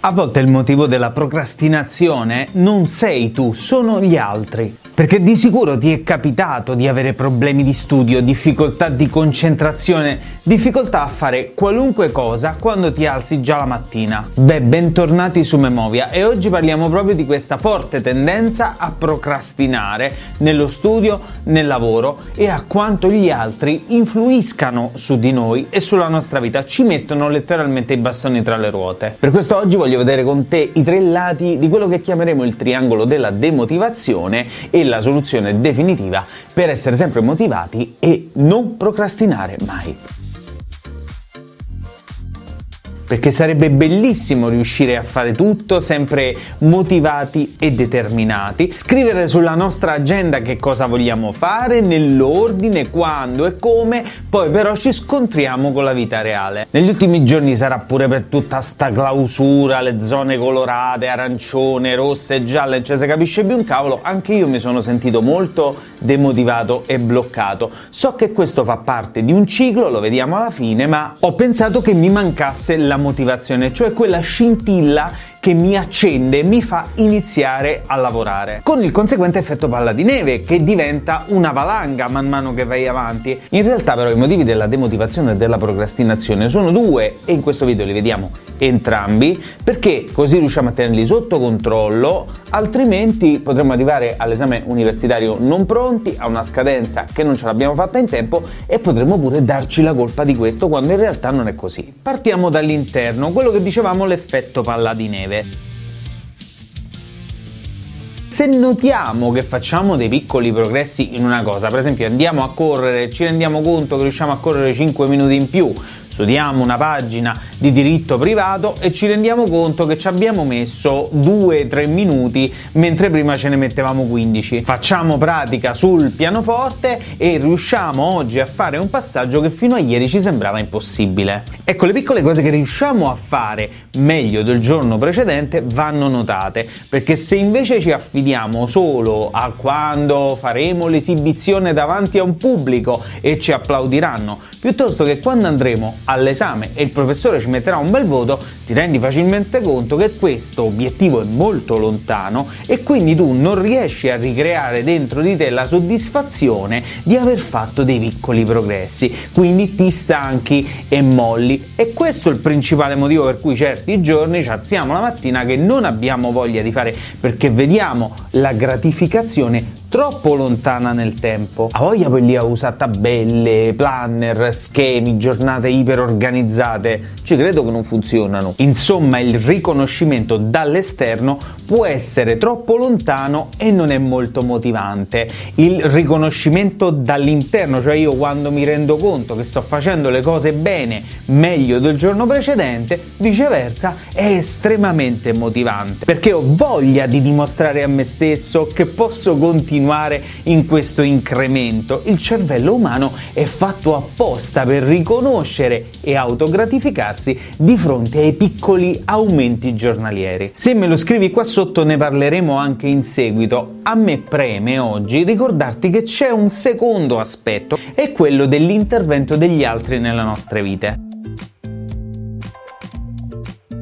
A volte il motivo della procrastinazione non sei tu, sono gli altri. Perché di sicuro ti è capitato di avere problemi di studio, difficoltà di concentrazione, difficoltà a fare qualunque cosa quando ti alzi già la mattina. Beh, bentornati su Memovia e oggi parliamo proprio di questa forte tendenza a procrastinare nello studio, nel lavoro e a quanto gli altri influiscano su di noi e sulla nostra vita, ci mettono letteralmente i bastoni tra le ruote. Per questo oggi voglio vedere con te i tre lati di quello che chiameremo il triangolo della demotivazione e la soluzione definitiva per essere sempre motivati e non procrastinare mai perché sarebbe bellissimo riuscire a fare tutto sempre motivati e determinati, scrivere sulla nostra agenda che cosa vogliamo fare, nell'ordine, quando e come, poi però ci scontriamo con la vita reale. Negli ultimi giorni sarà pure per tutta sta clausura, le zone colorate, arancione, rosse, gialle, cioè se capisce più un cavolo, anche io mi sono sentito molto demotivato e bloccato. So che questo fa parte di un ciclo, lo vediamo alla fine, ma ho pensato che mi mancasse la motivazione, cioè quella scintilla che mi accende e mi fa iniziare a lavorare. Con il conseguente effetto palla di neve che diventa una valanga man mano che vai avanti. In realtà però i motivi della demotivazione e della procrastinazione sono due e in questo video li vediamo entrambi perché così riusciamo a tenerli sotto controllo, altrimenti potremmo arrivare all'esame universitario non pronti, a una scadenza che non ce l'abbiamo fatta in tempo e potremmo pure darci la colpa di questo quando in realtà non è così. Partiamo dall'interno, quello che dicevamo l'effetto palla di neve. Se notiamo che facciamo dei piccoli progressi in una cosa, per esempio andiamo a correre ci rendiamo conto che riusciamo a correre 5 minuti in più, studiamo una pagina di diritto privato e ci rendiamo conto che ci abbiamo messo 2-3 minuti mentre prima ce ne mettevamo 15. Facciamo pratica sul pianoforte e riusciamo oggi a fare un passaggio che fino a ieri ci sembrava impossibile. Ecco, le piccole cose che riusciamo a fare meglio del giorno precedente vanno notate, perché se invece ci affidiamo solo a quando faremo l'esibizione davanti a un pubblico e ci applaudiranno, piuttosto che quando andremo all'esame e il professore ci metterà un bel voto, ti rendi facilmente conto che questo obiettivo è molto lontano e quindi tu non riesci a ricreare dentro di te la soddisfazione di aver fatto dei piccoli progressi, quindi ti stanchi e molli. E questo è il principale motivo per cui certi giorni ci alziamo la mattina che non abbiamo voglia di fare perché vediamo la gratificazione troppo lontana nel tempo. A voglia poi lì usare tabelle, planner, schemi, giornate iper organizzate. Ci credo che non funzionano. Insomma, il riconoscimento dall'esterno può essere troppo lontano e non è molto motivante. Il riconoscimento dall'interno, cioè io quando mi rendo conto che sto facendo le cose bene, meglio del giorno precedente, viceversa, è estremamente motivante. Perché ho voglia di dimostrare a me stesso che posso continuare continuare in questo incremento. Il cervello umano è fatto apposta per riconoscere e autogratificarsi di fronte ai piccoli aumenti giornalieri. Se me lo scrivi qua sotto ne parleremo anche in seguito. A me preme oggi ricordarti che c'è un secondo aspetto, è quello dell'intervento degli altri nelle nostre vite.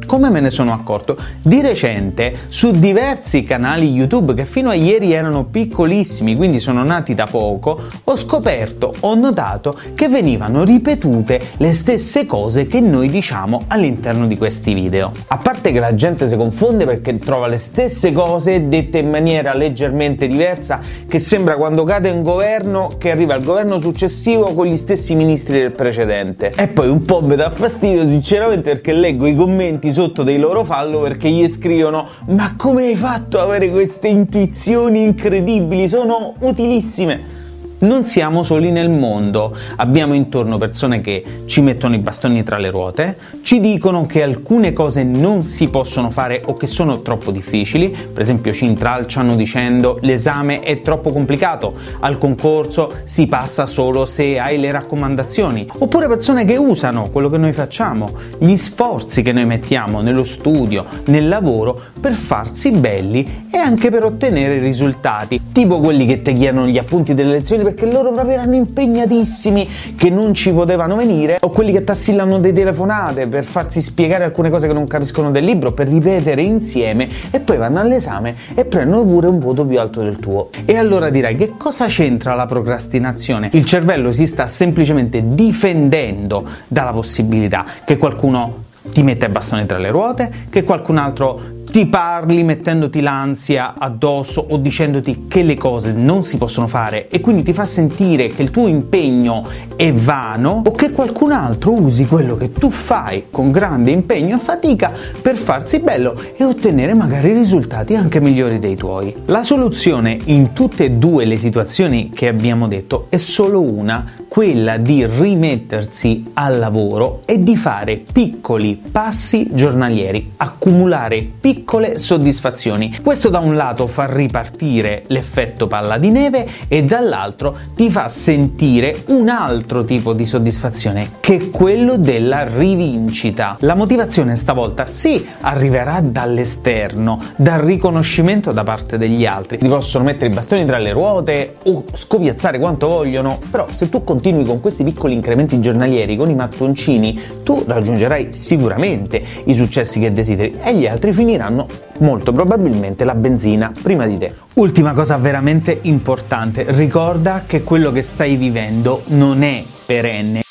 Come me ne sono accorto? Di recente su diversi canali YouTube che fino a ieri erano piccolissimi, quindi sono nati da poco, ho scoperto, ho notato che venivano ripetute le stesse cose che noi diciamo all'interno di questi video. A parte che la gente si confonde perché trova le stesse cose dette in maniera leggermente diversa, che sembra quando cade un governo che arriva il governo successivo con gli stessi ministri del precedente. E poi un po' mi dà fastidio sinceramente perché leggo i commenti sotto dei loro follower che gli scrivono ma come hai fatto ad avere queste intuizioni incredibili? Sono utilissime non siamo soli nel mondo, abbiamo intorno persone che ci mettono i bastoni tra le ruote, ci dicono che alcune cose non si possono fare o che sono troppo difficili, per esempio ci intralciano dicendo l'esame è troppo complicato, al concorso si passa solo se hai le raccomandazioni, oppure persone che usano quello che noi facciamo, gli sforzi che noi mettiamo nello studio, nel lavoro per farsi belli e anche per ottenere risultati, tipo quelli che ti chiedono gli appunti delle lezioni perché loro proprio erano impegnatissimi che non ci potevano venire, o quelli che tassillano delle telefonate per farsi spiegare alcune cose che non capiscono del libro, per ripetere insieme e poi vanno all'esame e prendono pure un voto più alto del tuo. E allora direi che cosa c'entra la procrastinazione? Il cervello si sta semplicemente difendendo dalla possibilità che qualcuno ti mette il bastone tra le ruote, che qualcun altro ti parli mettendoti l'ansia addosso o dicendoti che le cose non si possono fare e quindi ti fa sentire che il tuo impegno è vano o che qualcun altro usi quello che tu fai con grande impegno e fatica per farsi bello e ottenere magari risultati anche migliori dei tuoi. La soluzione in tutte e due le situazioni che abbiamo detto è solo una, quella di rimettersi al lavoro e di fare piccoli passi giornalieri, accumulare piccoli piccole soddisfazioni. Questo da un lato fa ripartire l'effetto palla di neve e dall'altro ti fa sentire un altro tipo di soddisfazione che è quello della rivincita. La motivazione stavolta sì arriverà dall'esterno, dal riconoscimento da parte degli altri. Ti possono mettere i bastoni tra le ruote o scopiazzare quanto vogliono, però se tu continui con questi piccoli incrementi giornalieri, con i mattoncini, tu raggiungerai sicuramente i successi che desideri e gli altri finiranno pagheranno molto probabilmente la benzina prima di te. Ultima cosa veramente importante, ricorda che quello che stai vivendo non è perenne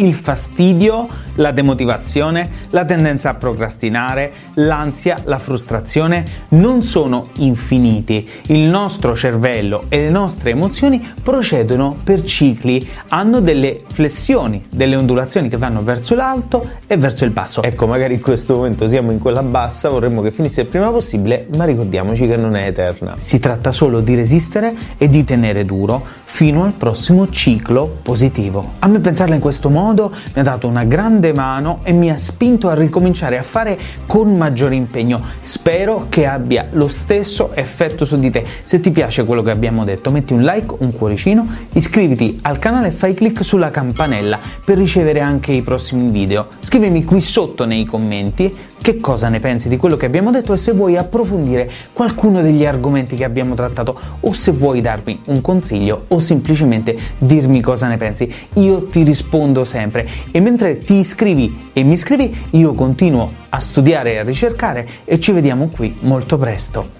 il fastidio, la demotivazione, la tendenza a procrastinare, l'ansia, la frustrazione non sono infiniti. Il nostro cervello e le nostre emozioni procedono per cicli, hanno delle flessioni, delle ondulazioni che vanno verso l'alto e verso il basso. Ecco, magari in questo momento siamo in quella bassa, vorremmo che finisse il prima possibile, ma ricordiamoci che non è eterna. Si tratta solo di resistere e di tenere duro fino al prossimo ciclo positivo. A me pensarla in questo modo modo mi ha dato una grande mano e mi ha spinto a ricominciare a fare con maggiore impegno. Spero che abbia lo stesso effetto su di te. Se ti piace quello che abbiamo detto, metti un like, un cuoricino, iscriviti al canale e fai clic sulla campanella per ricevere anche i prossimi video. Scrivimi qui sotto nei commenti che cosa ne pensi di quello che abbiamo detto e se vuoi approfondire qualcuno degli argomenti che abbiamo trattato o se vuoi darmi un consiglio o semplicemente dirmi cosa ne pensi. Io ti rispondo sempre e mentre ti iscrivi e mi scrivi io continuo a studiare e a ricercare e ci vediamo qui molto presto.